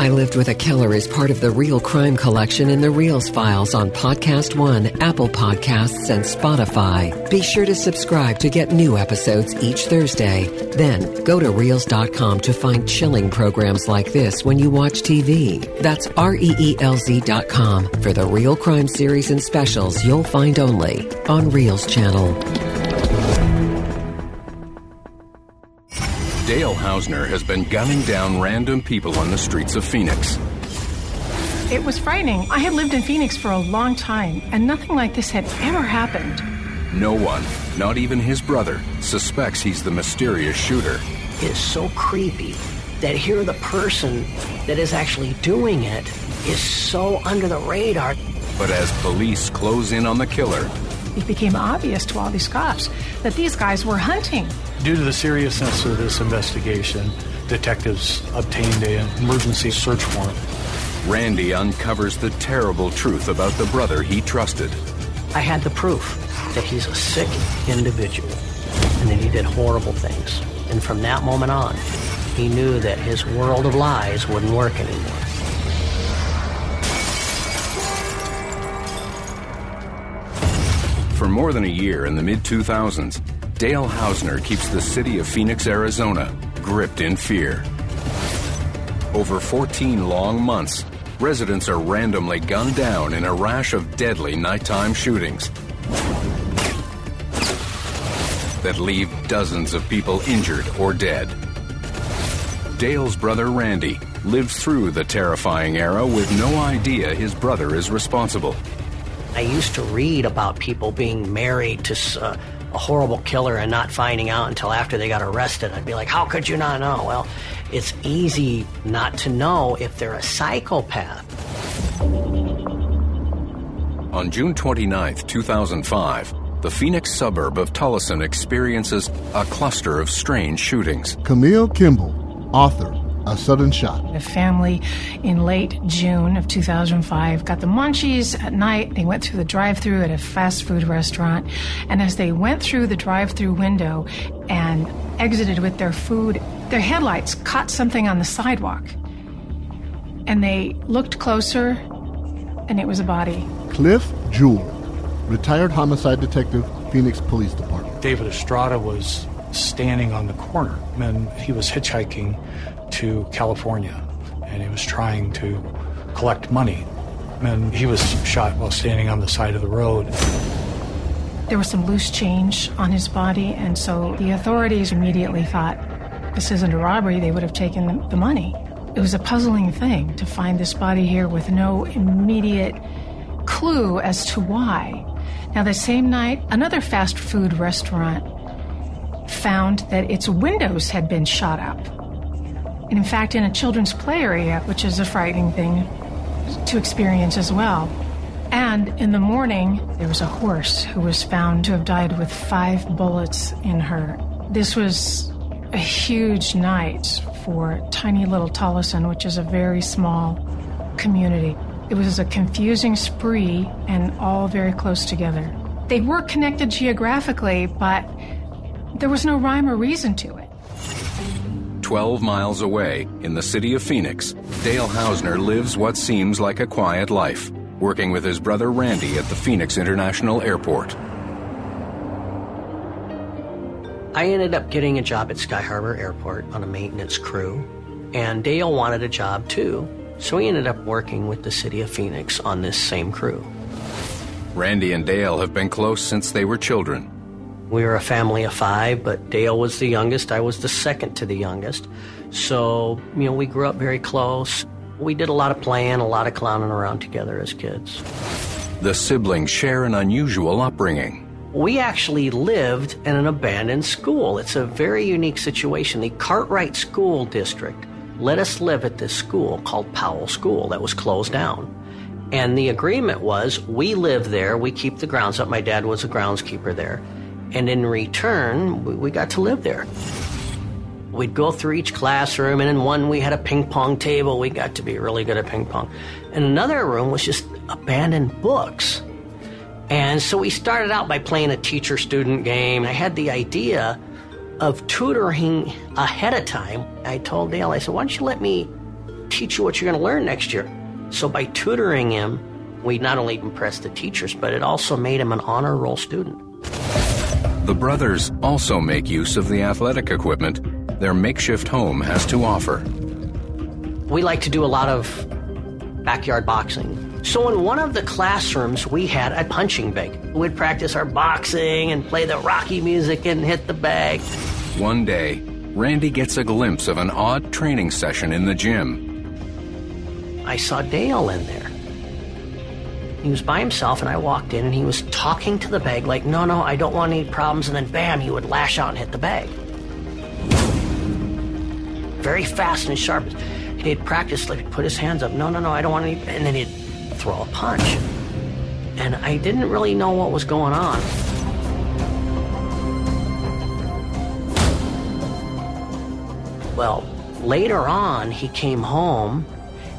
I Lived with a Killer is part of the Real Crime Collection in the Reelz files on Podcast One, Apple Podcasts, and Spotify. Be sure to subscribe to get new episodes each Thursday. Then go to Reelz.com to find chilling programs like this when you watch TV. That's R E E L Z.com for the real crime series and specials you'll find only on Reelz Channel. Dale Hausner has been gunning down random people on the streets of Phoenix. It was frightening. I had lived in Phoenix for a long time, and nothing like this had ever happened. No one, not even his brother, suspects he's the mysterious shooter. It's so creepy that here the person that is actually doing it is so under the radar. But as police close in on the killer, It became obvious to all these cops that these guys were hunting. Due to the seriousness of this investigation, detectives obtained an emergency search warrant. Randy uncovers the terrible truth about the brother he trusted. I had the proof that he's a sick individual and that he did horrible things. And from that moment on, he knew that his world of lies wouldn't work anymore. For more than a year in the mid 2000s, Dale Hausner keeps the city of Phoenix, Arizona, gripped in fear. Over 14 long months, residents are randomly gunned down in a rash of deadly nighttime shootings that leave dozens of people injured or dead. Dale's brother Randy lives through the terrifying era with no idea his brother is responsible. I used to read about people being married to uh, a horrible killer and not finding out until after they got arrested. I'd be like, how could you not know? Well, it's easy not to know if they're a psychopath. On June 29, 2005, the Phoenix suburb of Tolleson experiences a cluster of strange shootings. Camille Kimball, author, A Sudden Shot. The family in late June of 2005 got the munchies at night. They went through the drive through at a fast food restaurant. And as they went through the drive through window and exited with their food, their headlights caught something on the sidewalk. And they looked closer, and it was a body. Cliff Jewell, retired homicide detective, Phoenix Police Department. David Estrada was standing on the corner and he was hitchhiking to California and he was trying to collect money. And he was shot while standing on the side of the road. There was some loose change on his body, and so the authorities immediately thought this isn't a robbery, they would have taken the, money. It was a puzzling thing to find this body here with no immediate clue as to why. Now, the same night, another fast food restaurant found that its windows had been shot up. And in fact, in a children's play area, which is a frightening thing to experience as well. And in the morning, there was a horse who was found to have died with five bullets in her. This was a huge night for tiny little Tolleson, which is a very small community. It was a confusing spree and all very close together. They were connected geographically, but there was no rhyme or reason to it. 12 miles away, in the city of Phoenix, Dale Hausner lives what seems like a quiet life, working with his brother Randy at the Phoenix International Airport. I ended up getting a job at Sky Harbor Airport on a maintenance crew, and Dale wanted a job too, so he ended up working with the city of Phoenix on this same crew. Randy and Dale have been close since they were children. We were a family of five, but Dale was the youngest. I was the second to the youngest. So, you know, we grew up very close. We did a lot of playing, a lot of clowning around together as kids. The siblings share an unusual upbringing. We actually lived in an abandoned school. It's a very unique situation. The Cartwright School District let us live at this school called Powell School that was closed down. And the agreement was we live there, we keep the grounds up. My dad was a groundskeeper there. And in return, we, got to live there. We'd go through each classroom, and in one we had a ping pong table. We got to be really good at ping pong. And another room was just abandoned books. And so we started out by playing a teacher student game. I had the idea of tutoring ahead of time. I told Dale, I said, why don't you let me teach you what you're going to learn next year. So by tutoring him, we not only impressed the teachers, but it also made him an honor roll student. The brothers also make use of the athletic equipment their makeshift home has to offer. We like to do a lot of backyard boxing. So in one of the classrooms, we had a punching bag. We'd practice our boxing and play the Rocky music and hit the bag. One day, Randy gets a glimpse of an odd training session in the gym. I saw Dale in there. He was by himself, and I walked in, and he was talking to the bag like, no, no, I don't want any problems. And then, bam, he would lash out and hit the bag. Very fast and sharp. He'd practice, like, he'd put his hands up, no, no, no, I don't want any. And then he'd throw a punch. And I didn't really know what was going on. Well, later on, he came home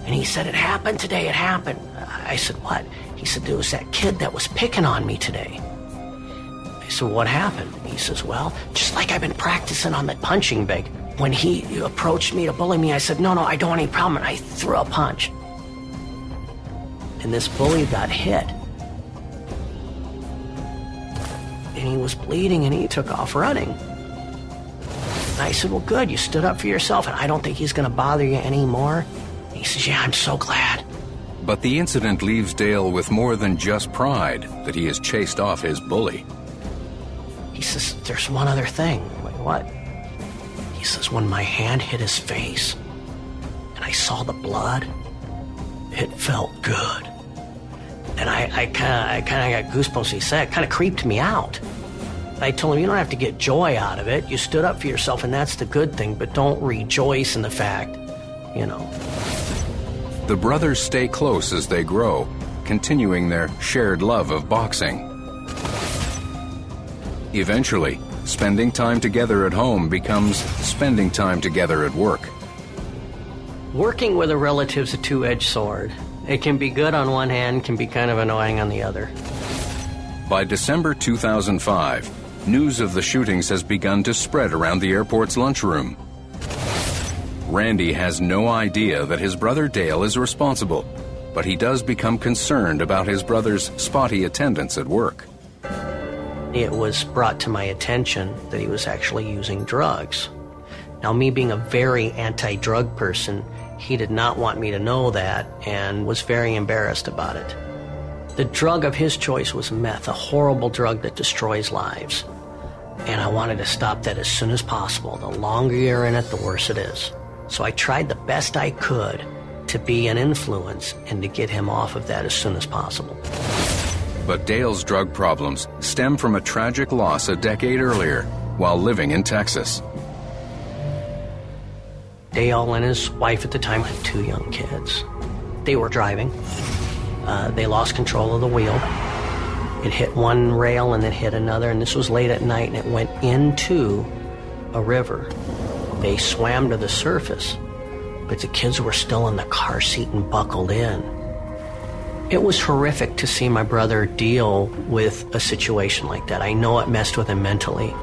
and he said, It happened today, it happened. I said, What? He said, There was that kid that was picking on me today. I said, What happened? He says, Well, just like I've been practicing on that punching bag. When he approached me to bully me, I said, No, no, I don't want any problem. And I threw a punch. And this bully got hit. And he was bleeding and he took off running. And I said, Well, good, you stood up for yourself, and I don't think he's going to bother you anymore. He says, Yeah, I'm so glad. But the incident leaves Dale with more than just pride that he has chased off his bully. He says, There's one other thing. What? He says, When my hand hit his face and I saw the blood, it felt good. And I, kind of I kinda got goosebumps. He said, it kind of creeped me out. I told him, You don't have to get joy out of it. You stood up for yourself, and that's the good thing, but don't rejoice in the fact, you know. The brothers stay close as they grow, continuing their shared love of boxing. Eventually, spending time together at home becomes spending time together at work. Working with a relative's a two edged sword. It can be good on one hand, can be kind of annoying on the other. By December 2005, news of the shootings has begun to spread around the airport's lunchroom. Randy has no idea that his brother Dale is responsible, but he does become concerned about his brother's spotty attendance at work. It was brought to my attention that he was actually using drugs. Now, me being a very anti drug person, he did not want me to know that and was very embarrassed about it. The drug of his choice was meth, a horrible drug that destroys lives. And I wanted to stop that as soon as possible. The longer you're in it, the worse it is. So I tried the best I could to be an influence and to get him off of that as soon as possible. But Dale's drug problems stem from a tragic loss a decade earlier while living in Texas. Dale and his wife at the time had two young kids. They were driving. Uh, they lost control of the wheel. It hit one rail and then hit another, and this was late at night, and it went into a river. They swam to the surface, but the kids were still in the car seat and buckled in. It was horrific to see my brother deal with a situation like that. I know it messed with him mentally.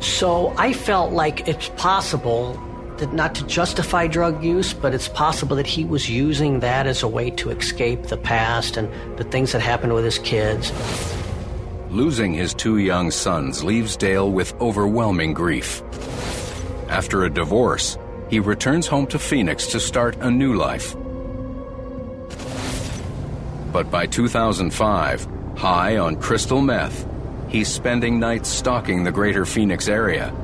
So I felt like it's possible that not to justify drug use, but it's possible that he was using that as a way to escape the past and the things that happened with his kids. Losing his two young sons leaves Dale with overwhelming grief. After a divorce, he returns home to Phoenix to start a new life. But by 2005, high on crystal meth, he's spending nights stalking the greater Phoenix area.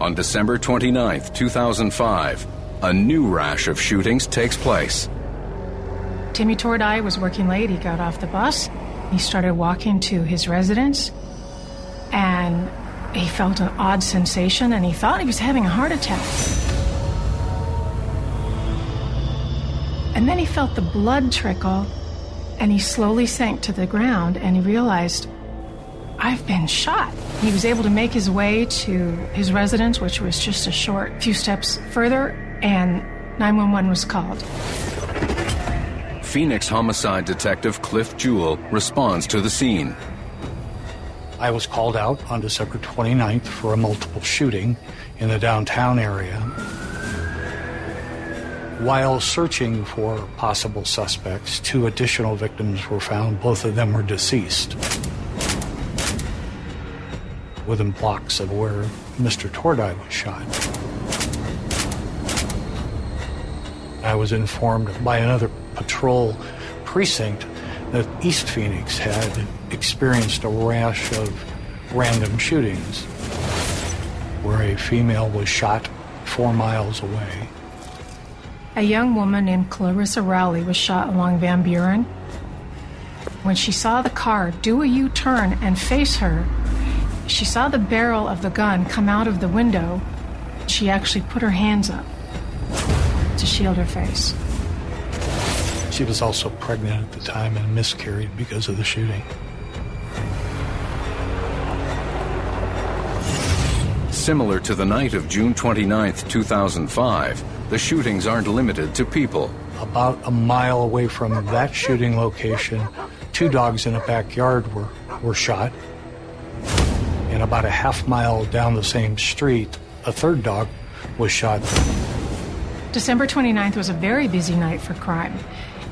On December 29, 2005, a new rash of shootings takes place. Timmy Tordai was working late. He got off the bus. He started walking to his residence, and he felt an odd sensation, and he thought he was having a heart attack. And then he felt the blood trickle, and he slowly sank to the ground, and he realized, I've been shot. He was able to make his way to his residence, which was just a short few steps further, and 911 was called. Phoenix homicide detective Cliff Jewell responds to the scene. I was called out on December 29th for a multiple shooting in the downtown area. While searching for possible suspects, two additional victims were found. Both of them were deceased. Within blocks of where Mr. Tordai was shot. I was informed by another patrol precinct that East Phoenix had experienced a rash of random shootings where a female was shot four miles away. A young woman named Clarissa Rowley was shot along Van Buren. When she saw the car do a U turn and face her, she saw the barrel of the gun come out of the window. She actually put her hands up to shield her face. She was also pregnant at the time and miscarried because of the shooting. Similar to the night of June 29, 2005, the shootings aren't limited to people. About a mile away from that shooting location, two dogs in a backyard were, were shot. And about a half mile down the same street, a third dog was shot. December 29th was a very busy night for crime.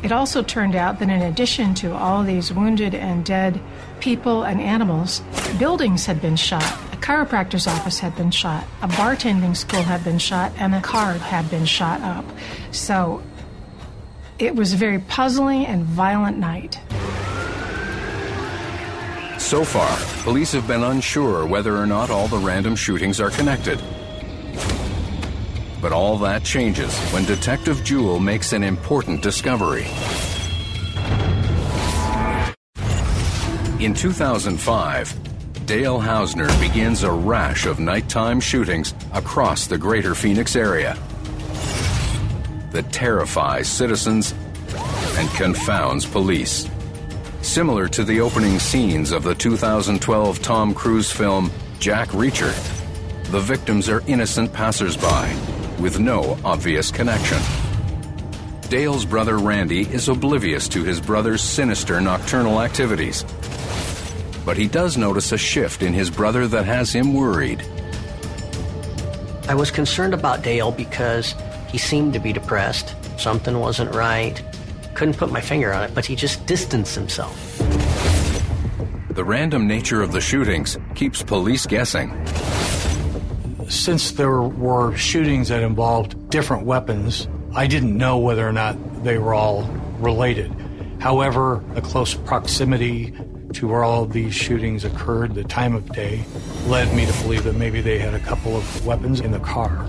It also turned out that in addition to all these wounded and dead people and animals, buildings had been shot chiropractor's office had been shot, a bartending school had been shot, and a car had been shot up. So it was a very puzzling and violent night. So far, police have been unsure whether or not all the random shootings are connected. But all that changes when Detective Jewell makes an important discovery. In 2005, Dale Hausner begins a rash of nighttime shootings across the greater Phoenix area that terrifies citizens and confounds police. Similar to the opening scenes of the 2012 Tom Cruise film Jack Reacher, the victims are innocent passersby with no obvious connection. Dale's brother Randy is oblivious to his brother's sinister nocturnal activities but he does notice a shift in his brother that has him worried. I was concerned about Dale because he seemed to be depressed. Something wasn't right. Couldn't put my finger on it, but he just distanced himself. The random nature of the shootings keeps police guessing. Since there were shootings that involved different weapons, I didn't know whether or not they were all related. However, the close proximity to where all these shootings occurred, the time of day, led me to believe that maybe they had a couple of weapons in the car.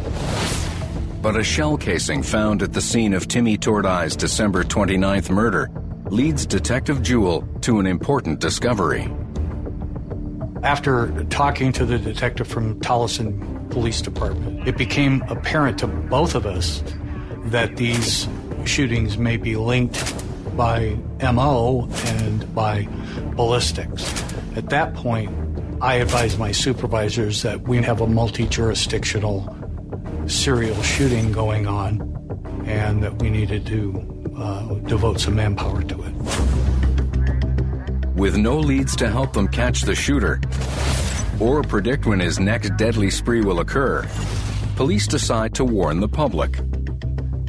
But a shell casing found at the scene of Timmy Tordai's December 29th murder leads Detective Jewell to an important discovery. After talking to the detective from Tolleson Police Department, it became apparent to both of us that these shootings may be linked by MO and by ballistics. At that point, I advised my supervisors that we have a multi jurisdictional serial shooting going on and that we needed to uh, devote some manpower to it. With no leads to help them catch the shooter or predict when his next deadly spree will occur, police decide to warn the public.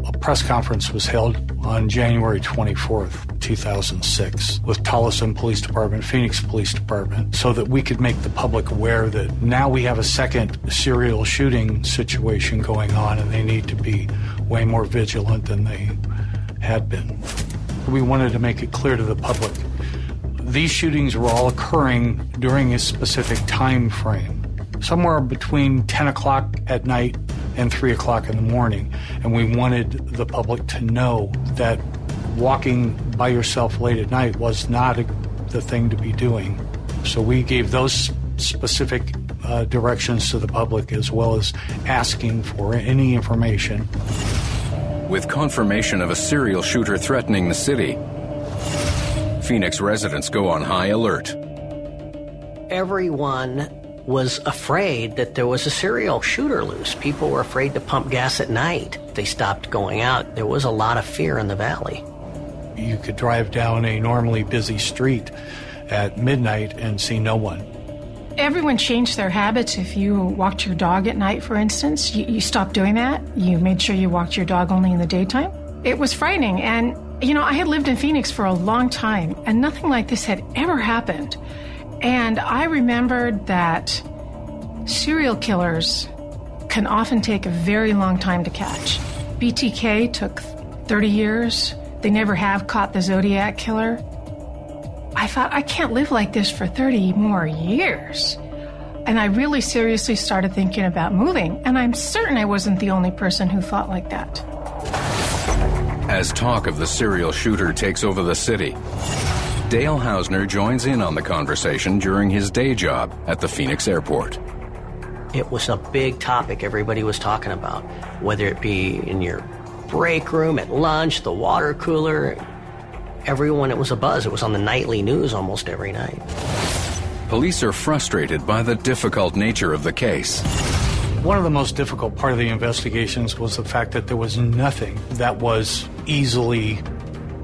A press conference was held on January 24th 2006 with Tolleson Police Department, Phoenix Police Department, so that we could make the public aware that now we have a second serial shooting situation going on and they need to be way more vigilant than they had been. We wanted to make it clear to the public these shootings were all occurring during a specific time frame, somewhere between 10 o'clock at night and 3 o'clock in the morning. And we wanted the public to know that walking by yourself late at night was not a, the thing to be doing. So we gave those specific uh, directions to the public as well as asking for any information. With confirmation of a serial shooter threatening the city, Phoenix residents go on high alert. Everyone was afraid that there was a serial shooter loose. People were afraid to pump gas at night. They stopped going out. There was a lot of fear in the valley. You could drive down a normally busy street at midnight and see no one. Everyone changed their habits. If you walked your dog at night, for instance, you, you stopped doing that. You made sure you walked your dog only in the daytime. It was frightening. And, you know, I had lived in Phoenix for a long time, and nothing like this had ever happened. And I remembered that serial killers can often take a very long time to catch. BTK took 30 years. They never have caught the Zodiac killer. I thought, I can't live like this for 30 more years. And I really seriously started thinking about moving, and I'm certain I wasn't the only person who thought like that. As talk of the serial shooter takes over the city, Dale Hausner joins in on the conversation during his day job at the Phoenix airport. It was a big topic everybody was talking about, whether it be in your break room, at lunch, the water cooler. Everyone, it was a buzz. It was on the nightly news almost every night. Police are frustrated by the difficult nature of the case. One of the most difficult part of the investigations was the fact that there was nothing that was easily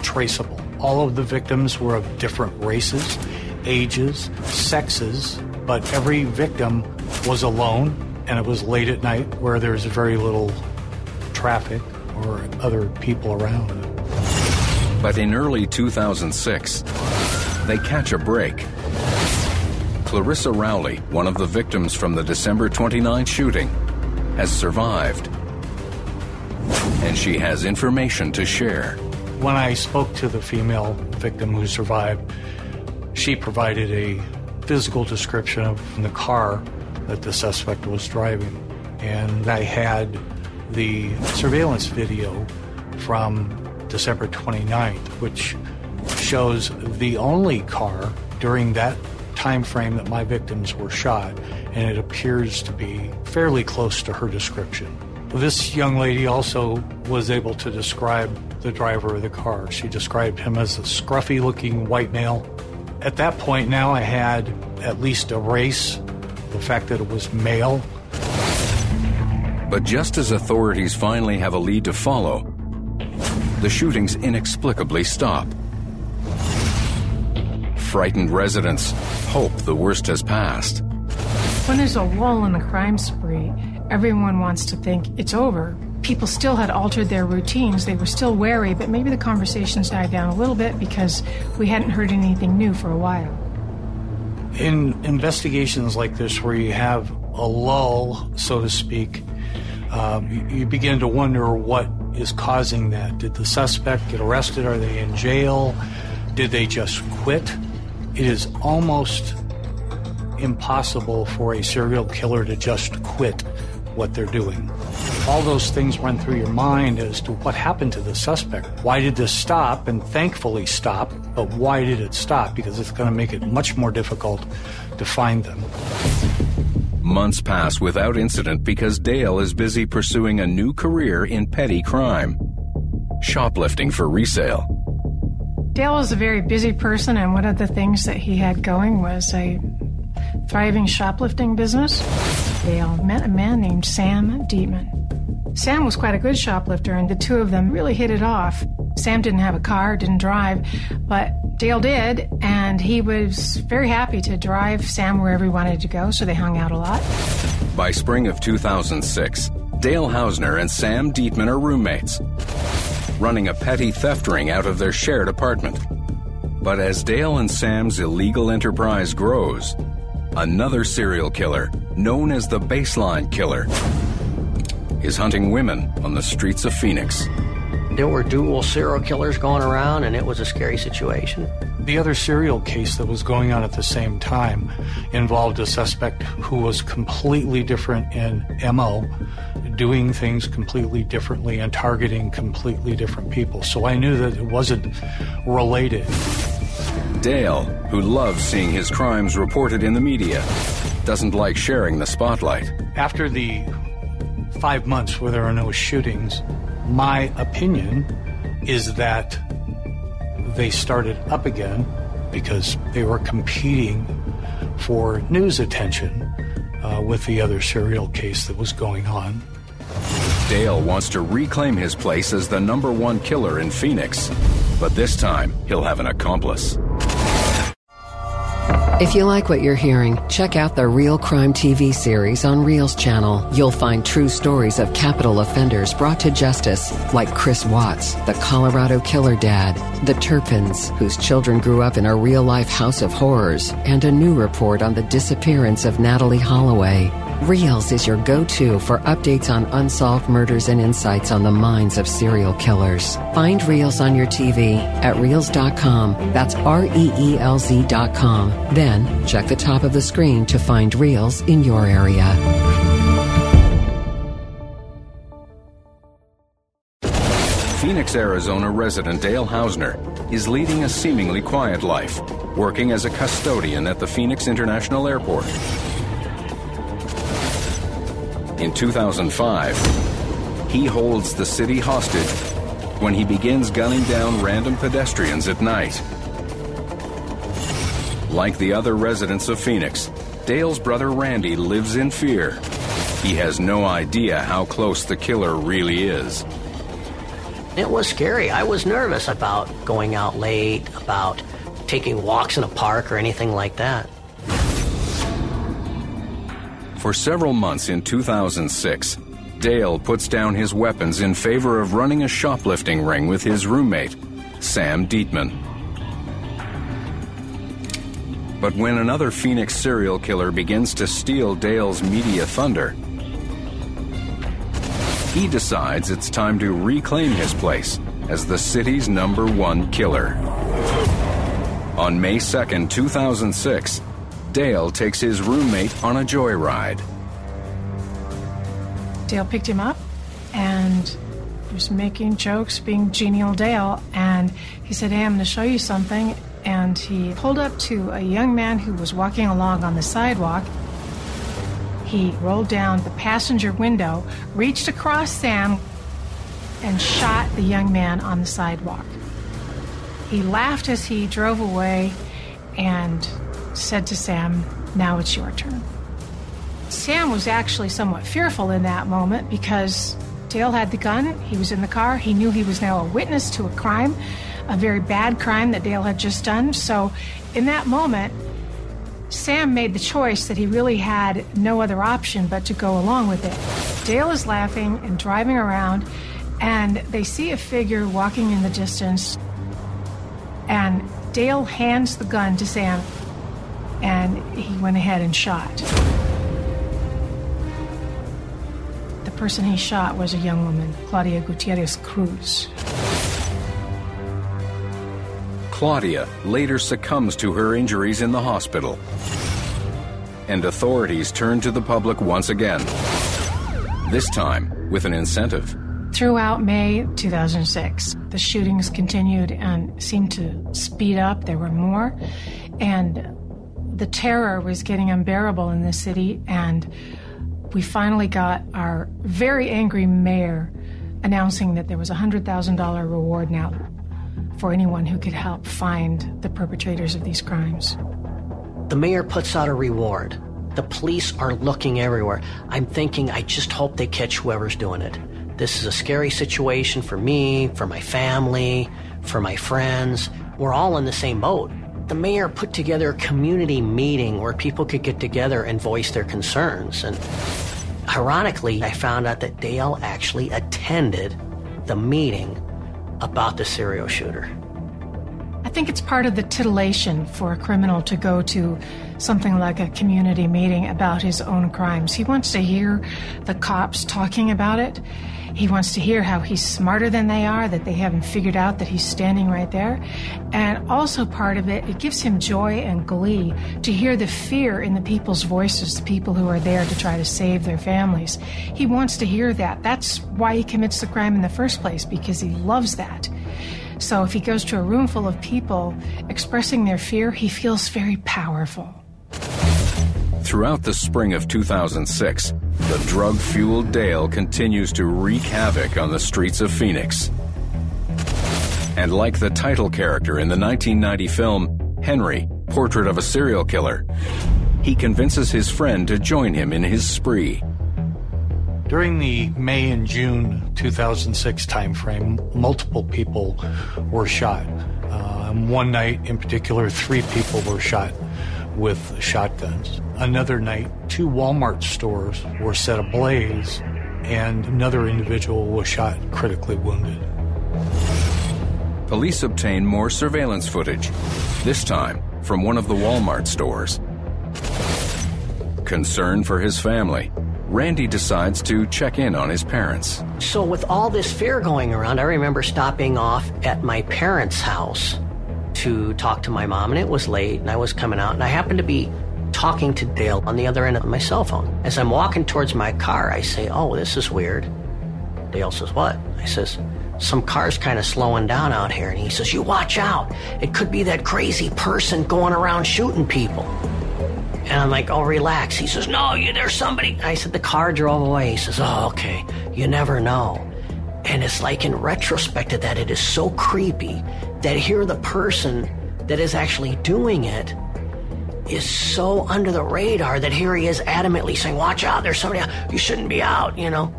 traceable. All of the victims were of different races, ages, sexes, but every victim was alone and it was late at night where there's very little traffic or other people around. But in early 2006, they catch a break. Clarissa Rowley, one of the victims from the December 29 shooting, has survived. And she has information to share. When I spoke to the female victim who survived, she provided a physical description of the car that the suspect was driving. And I had the surveillance video from December 29th, which shows the only car during that time frame that my victims were shot, and it appears to be fairly close to her description. This young lady also was able to describe the driver of the car. She described him as a scruffy looking white male. At that point, now I had at least a race the fact that it was male. But just as authorities finally have a lead to follow, the shootings inexplicably stop. Frightened residents hope the worst has passed. When there's a lull in the crime spree, everyone wants to think it's over. People still had altered their routines. They were still wary, but maybe the conversations died down a little bit because we hadn't heard anything new for a while in investigations like this, where you have a lull, so to speak, um, you, you, begin to wonder what is causing that. Did the suspect get arrested? Are they in jail? Did they just quit? It is almost impossible for a serial killer to just quit what they're doing. All those things run through your mind as to what happened to the suspect. Why did this stop? And thankfully stop, but why did it stop? Because it's going to make it much more difficult to find them. Months pass without incident because Dale is busy pursuing a new career in petty crime shoplifting for resale. Dale was a very busy person, and one of the things that he had going was a thriving shoplifting business. Dale met a man named Sam Dieteman. Sam was quite a good shoplifter, and the two of them really hit it off. Sam didn't have a car, didn't drive, but Dale did, and he was very happy to drive Sam wherever he wanted to go, so they hung out a lot. By spring of 2006, Dale Hausner and Sam Dieteman are roommates, running a petty theft ring out of their shared apartment. But as Dale and Sam's illegal enterprise grows, another serial killer, known as the Baseline Killer, is hunting women on the streets of Phoenix. There were dual serial killers going around, and it was a scary situation. The other serial case that was going on at the same time involved a suspect who was completely different in MO, doing things completely differently and targeting completely different people. So I knew that it wasn't related. Dale, who loves seeing his crimes reported in the media, doesn't like sharing the spotlight. After the five months where there are no shootings, my opinion is that they started up again because they were competing for news attention uh, with the other serial case that was going on. Dale wants to reclaim his place as the number one killer in Phoenix, but this time he'll have an accomplice. If you like what you're hearing, check out the Real Crime TV series on Reelz channel. You'll find true stories of capital offenders brought to justice, like Chris Watts, the Colorado killer dad, the Turpins, whose children grew up in a real life house of horrors, and a new report on the disappearance of Natalee Holloway. Reelz is your go to for updates on unsolved murders and insights on the minds of serial killers. Find Reelz on your TV at Reelz.com. That's R E E L Z.com. Then check the top of the screen to find Reelz in your area. Phoenix, Arizona resident Dale Hausner is leading a seemingly quiet life, working as a custodian at the Phoenix International Airport. In 2005, he holds the city hostage when he begins gunning down random pedestrians at night. Like the other residents of Phoenix, Dale's brother Randy lives in fear. He has no idea how close the killer really is. It was scary. I was nervous about going out late, about taking walks in a park or anything like that. For several months in 2006, Dale puts down his weapons in favor of running a shoplifting ring with his roommate, Sam Dieteman. But when another Phoenix serial killer begins to steal Dale's media thunder, he decides it's time to reclaim his place as the city's number one killer. On May 2nd, 2006, Dale takes his roommate on a joyride. Dale picked him up and was making jokes, being genial Dale, and he said, Hey, I'm going to show you something. And he pulled up to a young man who was walking along on the sidewalk. He rolled down the passenger window, reached across Sam, and shot the young man on the sidewalk. He laughed as he drove away and said to Sam, Now it's your turn. Sam was actually somewhat fearful in that moment because Dale had the gun, he was in the car, he knew he was now a witness to a crime, a very bad crime that Dale had just done. So, in that moment, Sam made the choice that he really had no other option but to go along with it. Dale is laughing and driving around, and they see a figure walking in the distance. And Dale hands the gun to Sam, and he went ahead and shot. The person he shot was a young woman, Claudia Gutierrez Cruz. Claudia later succumbs to her injuries in the hospital. And authorities turn to the public once again. This time with an incentive. Throughout May 2006, the shootings continued and seemed to speed up. There were more. And the terror was getting unbearable in the city. And we finally got our very angry mayor announcing that there was a $100,000 reward now for anyone who could help find the perpetrators of these crimes. The mayor puts out a reward. The police are looking everywhere. I'm thinking, I just hope they catch whoever's doing it. This is a scary situation for me, for my family, for my friends. We're all in the same boat. The mayor put together a community meeting where people could get together and voice their concerns. And ironically, I found out that Dale actually attended the meeting about the serial shooter. I think it's part of the titillation for a criminal to go to something like a community meeting about his own crimes. He wants to hear the cops talking about it. He wants to hear how he's smarter than they are, that they haven't figured out that he's standing right there. And also, part of it, it gives him joy and glee to hear the fear in the people's voices, the people who are there to try to save their families. He wants to hear that. That's why he commits the crime in the first place, because he loves that. So if he goes to a room full of people expressing their fear, he feels very powerful. Throughout the spring of 2006, the drug fueled Dale continues to wreak havoc on the streets of Phoenix. And like the title character in the 1990 film Henry Portrait of a Serial Killer, he convinces his friend to join him in his spree. During the May and June 2006 timeframe, multiple people were shot. Uh, one night in particular, three people were shot with shotguns. Another night, two Walmart stores were set ablaze, and another individual was shot critically wounded. Police obtain more surveillance footage, this time from one of the Walmart stores. Concerned for his family, Randy decides to check in on his parents. So, with all this fear going around, I remember stopping off at my parents' house to talk to my mom, and it was late, and I was coming out, and I happened to be talking to Dale on the other end of my cell phone. As I'm walking towards my car, I say, Oh, this is weird. Dale says, What? I says, Some car's kind of slowing down out here. And he says, You watch out. It could be that crazy person going around shooting people. And I'm like, Oh, relax. He says, No, you, there's somebody. I said, The car drove away. He says, Oh, okay. You never know. And it's like in retrospect of that, it is so creepy that here the person that is actually doing it is so under the radar that here he is adamantly saying, Watch out, there's somebody out. You shouldn't be out, you know.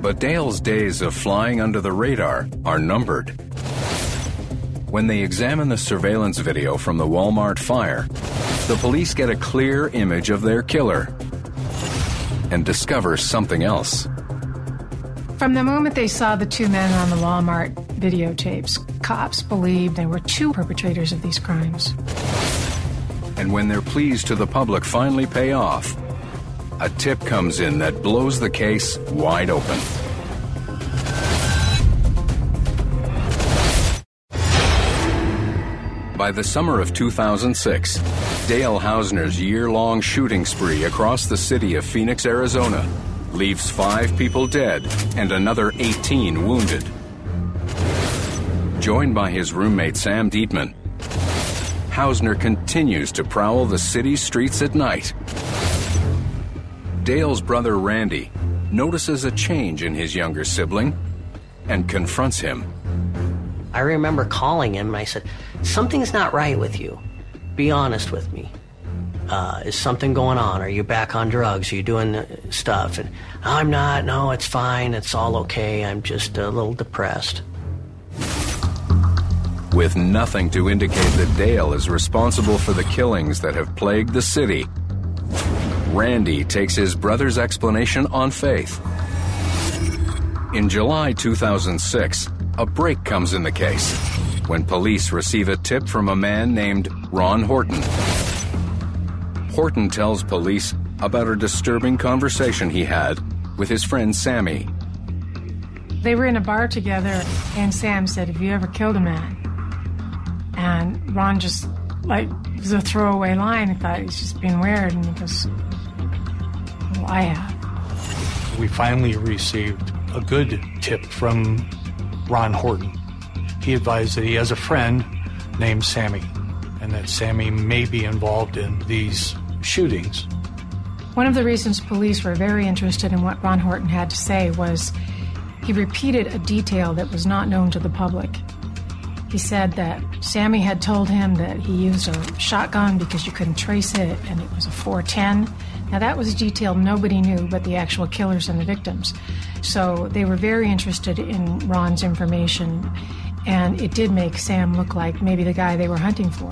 But Dale's days of flying under the radar are numbered. When they examine the surveillance video from the Walmart fire, the police get a clear image of their killer and discover something else. From the moment they saw the two men on the Walmart videotapes, cops believed there were two perpetrators of these crimes. And when their pleas to the public finally pay off, a tip comes in that blows the case wide open. By the summer of 2006, Dale Hausner's year long shooting spree across the city of Phoenix, Arizona, leaves five people dead and another 18 wounded. Joined by his roommate Sam Dieteman, Hausner continues to prowl the city streets at night. Dale's brother Randy notices a change in his younger sibling and confronts him. I remember calling him and I said, Something's not right with you. Be honest with me. Uh, is something going on? Are you back on drugs? Are you doing stuff? And I'm not. No, it's fine. It's all okay. I'm just a little depressed. With nothing to indicate that Dale is responsible for the killings that have plagued the city, Randy takes his brother's explanation on faith. In July 2006, a break comes in the case when police receive a tip from a man named Ron Horton. Horton tells police about a disturbing conversation he had with his friend Sammy. They were in a bar together, and Sam said, Have you ever killed a man? And Ron just, like, it was a throwaway line. He thought he's just being weird, and he goes, Well, I have. We finally received a good tip from Ron Horton. He advised that he has a friend named Sammy, and that Sammy may be involved in these shootings. One of the reasons police were very interested in what Ron Horton had to say was he repeated a detail that was not known to the public. He said that Sammy had told him that he used a shotgun because you couldn't trace it, and it was a 410. Now, that was a detail nobody knew but the actual killers and the victims. So they were very interested in Ron's information, and it did make Sam look like maybe the guy they were hunting for.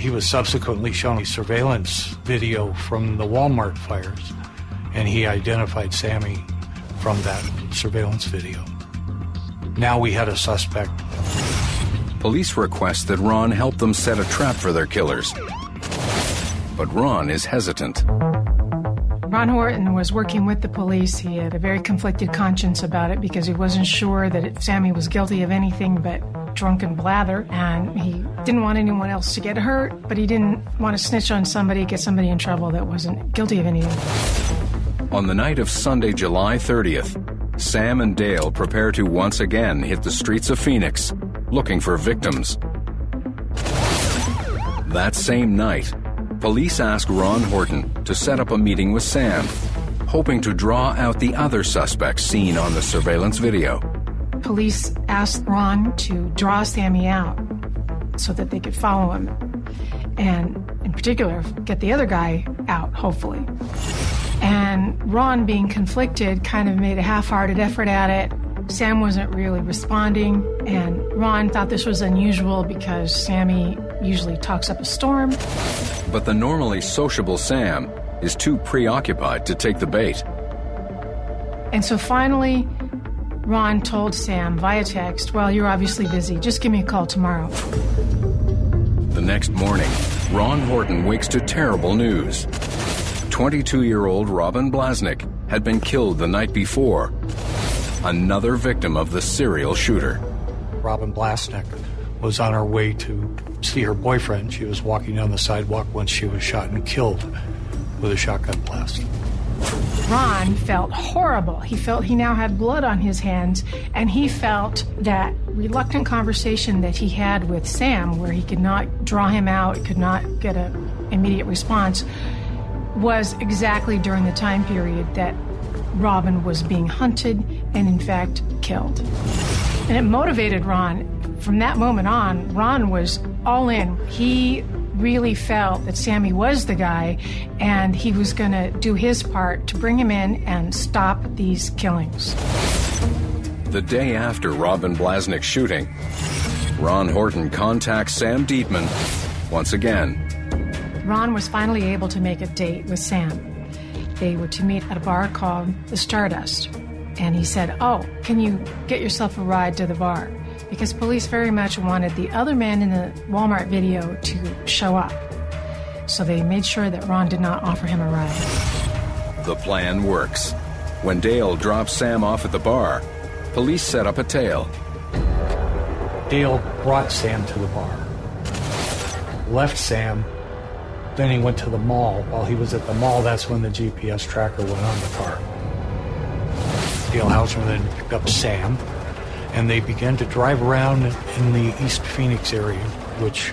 He was subsequently shown a surveillance video from the Walmart fires, and he identified Sammy from that surveillance video. Now we had a suspect. Police request that Ron help them set a trap for their killers. But Ron is hesitant. Ron Horton was working with the police. He had a very conflicted conscience about it because he wasn't sure that Sammy was guilty of anything but drunken blather, and he didn't want anyone else to get hurt, but he didn't want to snitch on somebody, get somebody in trouble that wasn't guilty of anything. On the night of Sunday, July 30th, Sam and Dale prepare to once again hit the streets of Phoenix, looking for victims. That same night, police ask Ron Horton to set up a meeting with Sam, hoping to draw out the other suspects seen on the surveillance video. Police asked Ron to draw Sammy out so that they could follow him, and in particular, get the other guy out, hopefully. And Ron, being conflicted, kind of made a half hearted effort at it. Sam wasn't really responding, and Ron thought this was unusual because Sammy usually talks up a storm. But the normally sociable Sam is too preoccupied to take the bait. And so finally, Ron told Sam via text, Well, you're obviously busy. Just give me a call tomorrow. The next morning, Ron Horton wakes to terrible news. 22 year old Robin Blasnick had been killed the night before. Another victim of the serial shooter. Robin Blasnick was on her way to see her boyfriend. She was walking down the sidewalk when she was shot and killed with a shotgun blast. Ron felt horrible. He felt he now had blood on his hands, and he felt that reluctant conversation that he had with Sam, where he could not draw him out, could not get an immediate response, was exactly during the time period that Robin was being hunted and, in fact, killed. And it motivated Ron. From that moment on, Ron was all in. He really felt that Sammy was the guy and he was going to do his part to bring him in and stop these killings. The day after Robin Blasnick's shooting, Ron Horton contacts Sam Dieteman once again. Ron was finally able to make a date with Sam. They were to meet at a bar called the Stardust. And he said, Oh, can you get yourself a ride to the bar? Because police very much wanted the other man in the Walmart video to show up. So they made sure that Ron did not offer him a ride. The plan works. When Dale drops Sam off at the bar, police set up a tail. Dale brought Sam to the bar, left Sam, then he went to the mall. While he was at the mall, that's when the GPS tracker went on the car. Dale Hausner then picked up Sam, and they began to drive around in the East Phoenix area, which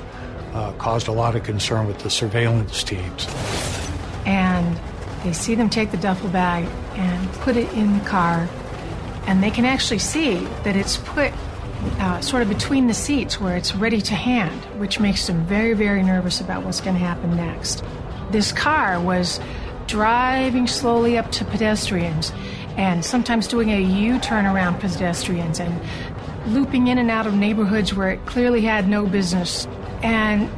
uh, caused a lot of concern with the surveillance teams. And they see them take the duffel bag and put it in the car, and they can actually see that it's put uh, sort of between the seats where it's ready to hand, which makes them very, very nervous about what's going to happen next. This car was driving slowly up to pedestrians and sometimes doing a U turn around pedestrians and looping in and out of neighborhoods where it clearly had no business. And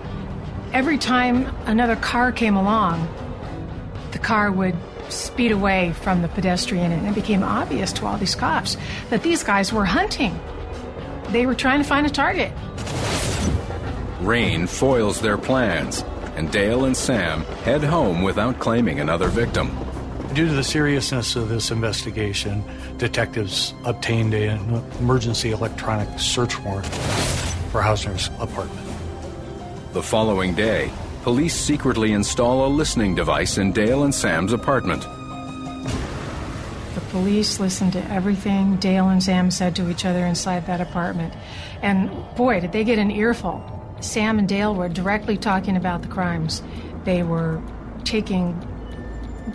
every time another car came along, the car would speed away from the pedestrian, and it became obvious to all these cops that these guys were hunting. They were trying to find a target. Rain foils their plans, and Dale and Sam head home without claiming another victim. Due to the seriousness of this investigation, detectives obtained an emergency electronic search warrant for Hausner's apartment. The following day, police secretly install a listening device in Dale and Sam's apartment. The police listened to everything Dale and Sam said to each other inside that apartment. And boy, did they get an earful. Sam and Dale were directly talking about the crimes. They were taking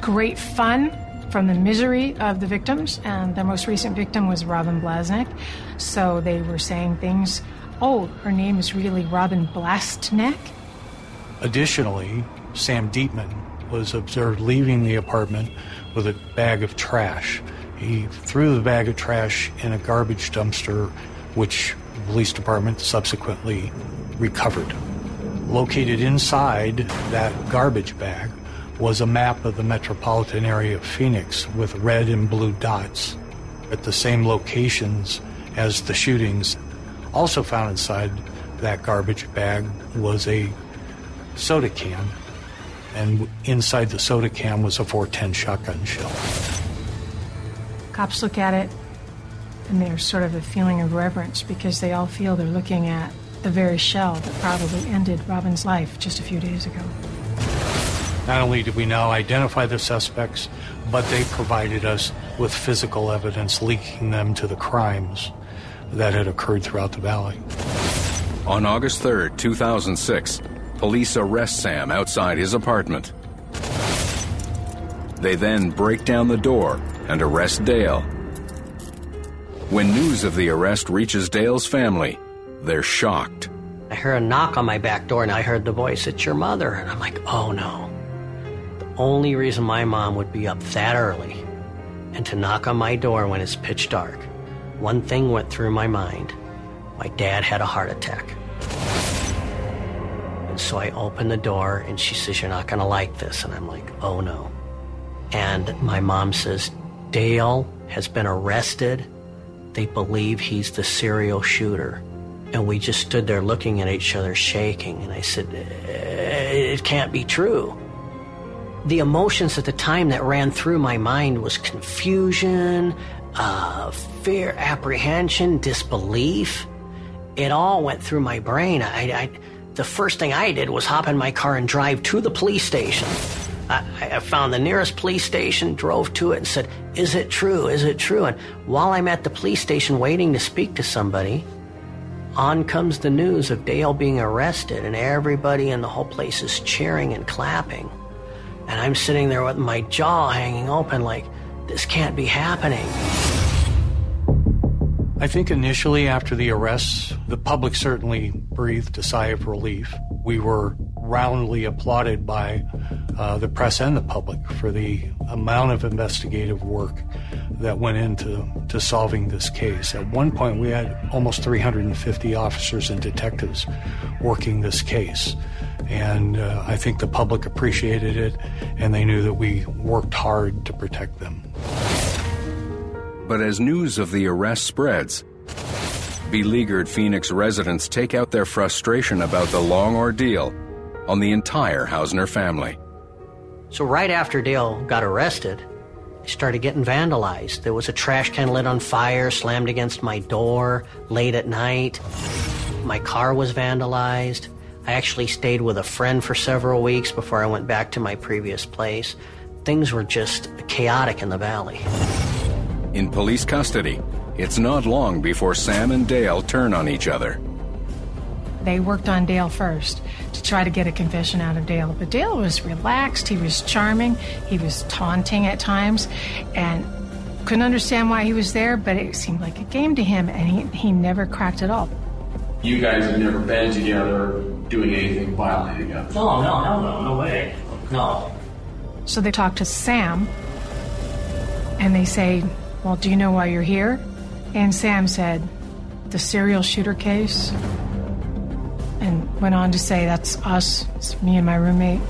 great fun from the misery of the victims, and the most recent victim was Robin Blasnick. So they were saying things, oh, her name is really Robin Blastneck. Additionally, Sam Dieteman was observed leaving the apartment with a bag of trash. He threw the bag of trash in a garbage dumpster, which the police department subsequently recovered. Located inside that garbage bag was a map of the metropolitan area of Phoenix with red and blue dots at the same locations as the shootings. Also found inside that garbage bag was a soda can, and inside the soda can was a 410 shotgun shell. Cops look at it, and there's sort of a feeling of reverence because they all feel they're looking at the very shell that probably ended Robin's life just a few days ago. Not only did we now identify the suspects, but they provided us with physical evidence linking them to the crimes that had occurred throughout the valley. On August 3rd, 2006, police arrest Sam outside his apartment. They then break down the door and arrest Dale. When news of the arrest reaches Dale's family, they're shocked. I hear a knock on my back door and I heard the voice, It's your mother. And I'm like, Oh no only reason my mom would be up that early and to knock on my door when it's pitch dark, one thing went through my mind. My dad had a heart attack. And so I open the door and she says, You're not going to like this. And I'm like, Oh no. And my mom says, Dale has been arrested. They believe he's the serial shooter. And we just stood there looking at each other, shaking. And I said, It can't be true. The emotions at the time that ran through my mind was confusion, uh, fear, apprehension, disbelief. It all went through my brain. I, I, the first thing I did was hop in my car and drive to the police station. I, I, found the nearest police station, drove to it, and said, Is it true? Is it true? And while I'm at the police station waiting to speak to somebody, on comes the news of Dale being arrested, and everybody in the whole place is cheering and clapping. And I'm sitting there with my jaw hanging open, like, this can't be happening. I think initially after the arrests, the public certainly breathed a sigh of relief. We were roundly applauded by uh, the press and the public for the amount of investigative work that went into to solving this case. At one point, we had almost 350 officers and detectives working this case. And uh, I think the public appreciated it, and they knew that we worked hard to protect them. But as news of the arrest spreads, beleaguered Phoenix residents take out their frustration about the long ordeal on the entire Hausner family. So, right after Dale got arrested, I started getting vandalized. There was a trash can lit on fire, slammed against my door late at night. My car was vandalized. I actually stayed with a friend for several weeks before I went back to my previous place. Things were just chaotic in the valley. In police custody, it's not long before Sam and Dale turn on each other. They worked on Dale first to try to get a confession out of Dale. But Dale was relaxed, he was charming, he was taunting at times, and couldn't understand why he was there, but it seemed like a game to him, and he, he never cracked it up. You guys have never been together doing anything violent together? No, no, no, no, no way. No. So they talk to Sam, and they say, well, do you know why you're here? And Sam said, The serial shooter case. And went on to say, That's us. It's me and my roommate.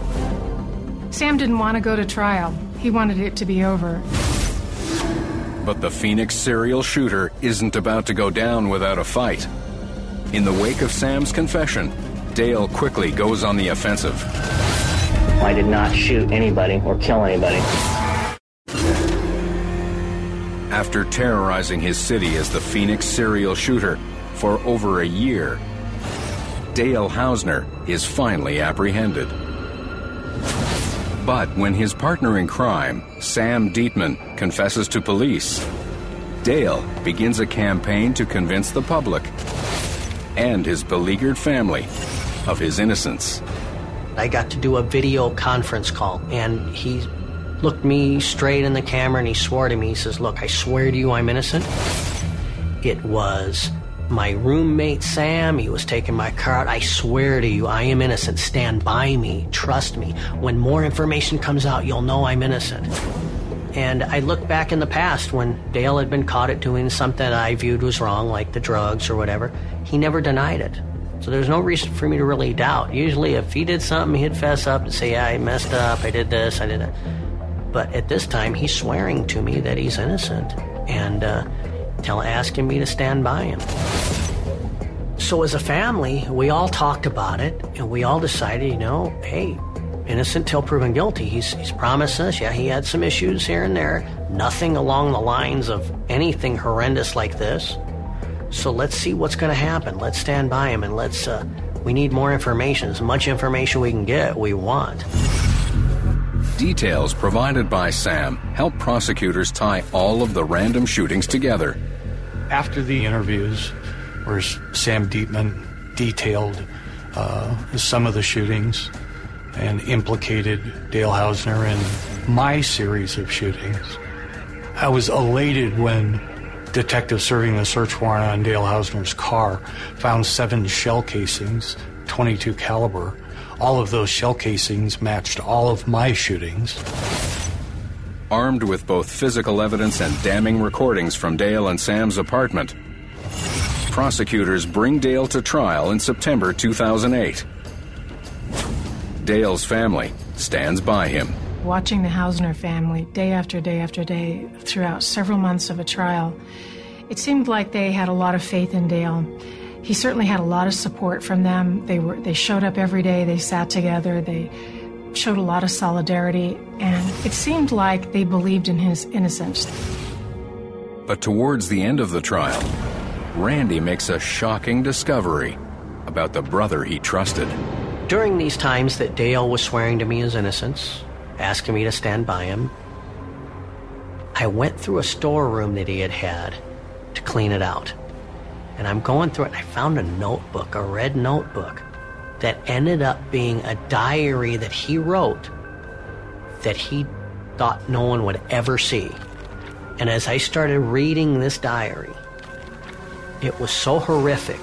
Sam didn't want to go to trial, he wanted it to be over. But the Phoenix serial shooter isn't about to go down without a fight. In the wake of Sam's confession, Dale quickly goes on the offensive. I did not shoot anybody or kill anybody. After terrorizing his city as the Phoenix serial shooter for over a year, Dale Hausner is finally apprehended. But when his partner in crime, Sam Dieteman, confesses to police, Dale begins a campaign to convince the public and his beleaguered family of his innocence. I got to do a video conference call, and he looked me straight in the camera and he swore to me. He says, Look, I swear to you I'm innocent. It was my roommate Sam. He was taking my car. I swear to you, I am innocent. Stand by me. Trust me. When more information comes out, you'll know I'm innocent. And I look back in the past when Dale had been caught at doing something I viewed was wrong, like the drugs or whatever. He never denied it. So there's no reason for me to really doubt. Usually, if he did something, he'd fess up and say, Yeah, I messed up. I did this. I did that. But at this time, he's swearing to me that he's innocent and uh, tell, asking me to stand by him. So as a family, we all talked about it and we all decided, you know, hey, innocent till proven guilty. He's, he's promised us, yeah, he had some issues here and there, nothing along the lines of anything horrendous like this. So let's see what's going to happen. Let's stand by him and let's, uh, we need more information. As much information we can get, we want. Details provided by Sam help prosecutors tie all of the random shootings together. After the interviews, where Sam Dieteman detailed uh, some of the shootings and implicated Dale Hausner in my series of shootings, I was elated when detectives serving the search warrant on Dale Hausner's car found seven shell casings, 22 caliber, all of those shell casings matched all of my shootings. Armed with both physical evidence and damning recordings from Dale and Sam's apartment, prosecutors bring Dale to trial in September 2008. Dale's family stands by him. Watching the Hausner family day after day after day throughout several months of a trial, it seemed like they had a lot of faith in Dale. He certainly had a lot of support from them. They were they showed up every day, they sat together, they showed a lot of solidarity, and it seemed like they believed in his innocence. But towards the end of the trial, Randy makes a shocking discovery about the brother he trusted. During these times that Dale was swearing to me his innocence, asking me to stand by him, I went through a storeroom that he had had to clean it out. And I'm going through it and I found a notebook, a red notebook, that ended up being a diary that he wrote that he thought no one would ever see. And as I started reading this diary, it was so horrific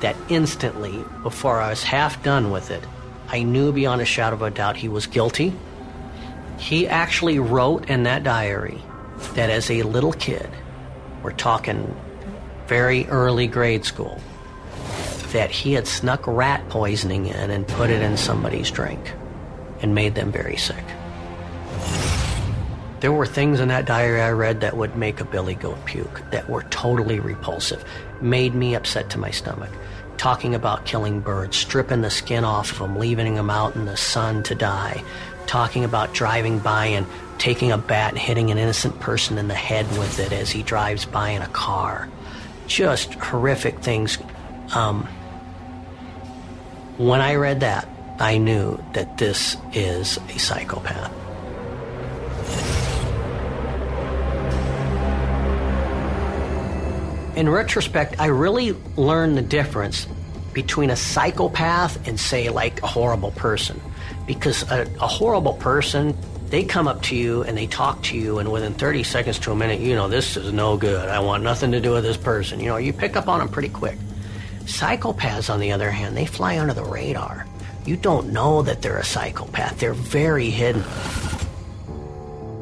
that instantly, before I was half done with it, I knew beyond a shadow of a doubt he was guilty. He actually wrote in that diary that as a little kid, we're talking very early grade school, that he had snuck rat poisoning in and put it in somebody's drink and made them very sick. There were things in that diary I read that would make a billy goat puke, that were totally repulsive, made me upset to my stomach. Talking about killing birds, stripping the skin off of them, leaving them out in the sun to die. Talking about driving by and taking a bat and hitting an innocent person in the head with it as he drives by in a car. Just horrific things. Um, when I read that, I knew that this is a psychopath. in retrospect, I really learned the difference between a psychopath and, say, like a horrible person. Because a, a, horrible person, they come up to you and they talk to you, and within 30 seconds to a minute, you know, this is no good. I want nothing to do with this person. You know, you pick up on them pretty quick. Psychopaths, on the other hand, they fly under the radar. You don't know that they're a psychopath, they're very hidden.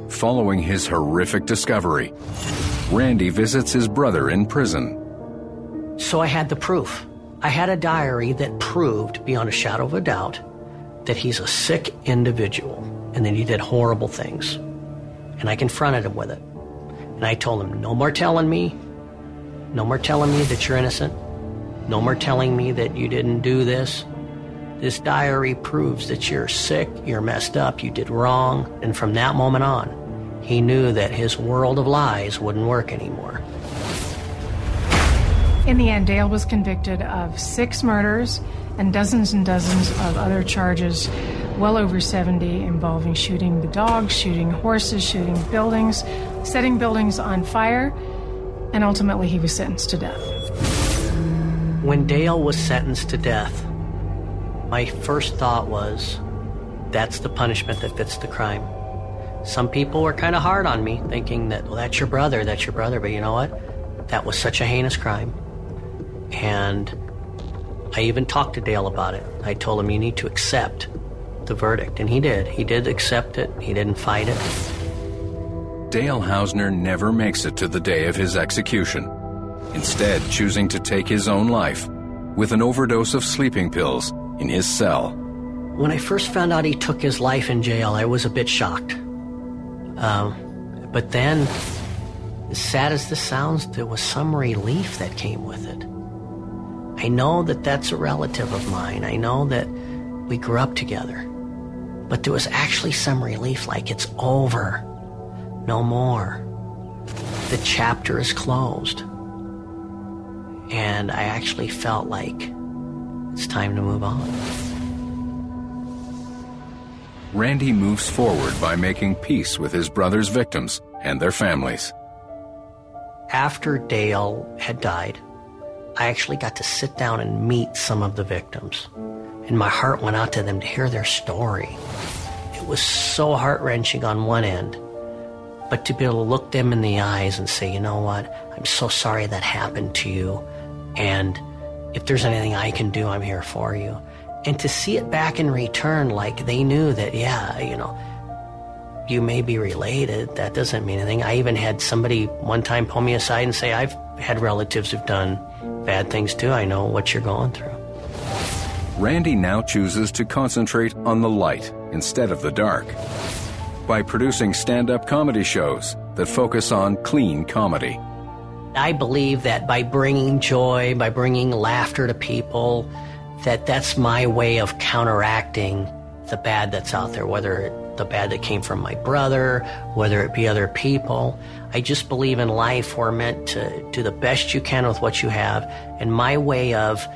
Following his horrific discovery, Randy visits his brother in prison. So I had the proof. I had a diary that proved, beyond a shadow of a doubt, that he's a sick individual and that he did horrible things. And I confronted him with it. And I told him, no more telling me, no more telling me that you're innocent, no more telling me that you didn't do this. This diary proves that you're sick, you're messed up, you did wrong. And from that moment on, he knew that his world of lies wouldn't work anymore. In the end, Dale was convicted of six murders and dozens and dozens of other charges, well over 70, involving shooting the dogs, shooting horses, shooting buildings, setting buildings on fire, and ultimately he was sentenced to death. When Dale was sentenced to death, my first thought was that's the punishment that fits the crime. Some people were kind of hard on me, thinking that, well, that's your brother, that's your brother. But you know what? That was such a heinous crime. And I even talked to Dale about it. I told him, you need to accept the verdict. And he did. He did accept it, he didn't fight it. Dale Hausner never makes it to the day of his execution, instead, choosing to take his own life with an overdose of sleeping pills in his cell. When I first found out he took his life in jail, I was a bit shocked. Um, but then, as sad as this sounds, there was some relief that came with it. I know that that's a relative of mine. I know that we grew up together. But there was actually some relief, like it's over. No more. The chapter is closed. And I actually felt like it's time to move on. Randy moves forward by making peace with his brother's victims and their families. After Dale had died, I actually got to sit down and meet some of the victims. And my heart went out to them to hear their story. It was so heart wrenching on one end, but to be able to look them in the eyes and say, you know what, I'm so sorry that happened to you. And if there's anything I can do, I'm here for you and to see it back in return like they knew that yeah you know you may be related that doesn't mean anything i even had somebody one time pull me aside and say i've had relatives who've done bad things too i know what you're going through Randy now chooses to concentrate on the light instead of the dark by producing stand up comedy shows that focus on clean comedy. I believe that by bringing joy, by bringing laughter to people, that that's my way of counteracting the bad that's out there, whether it, the bad that came from my brother, whether it be other people. I just believe in life we're meant to do the best you can with what you have. And my way of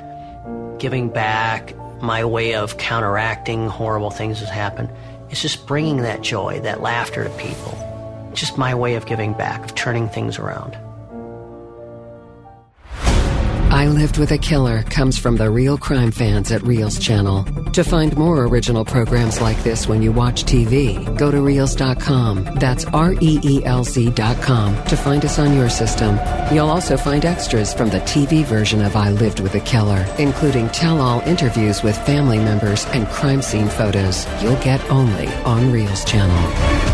giving back, my way of counteracting horrible things that happen, is just bringing that joy, that laughter to people. Just my way of giving back, of turning things around. I Lived with a Killer comes from the real crime fans at Reelz Channel. To find more original programs like this when you watch TV, go to Reelz.com. That's R E E L Z.com to find us on your system. You'll also find extras from the TV version of I Lived with a Killer, including tell all interviews with family members and crime scene photos you'll get only on Reelz Channel.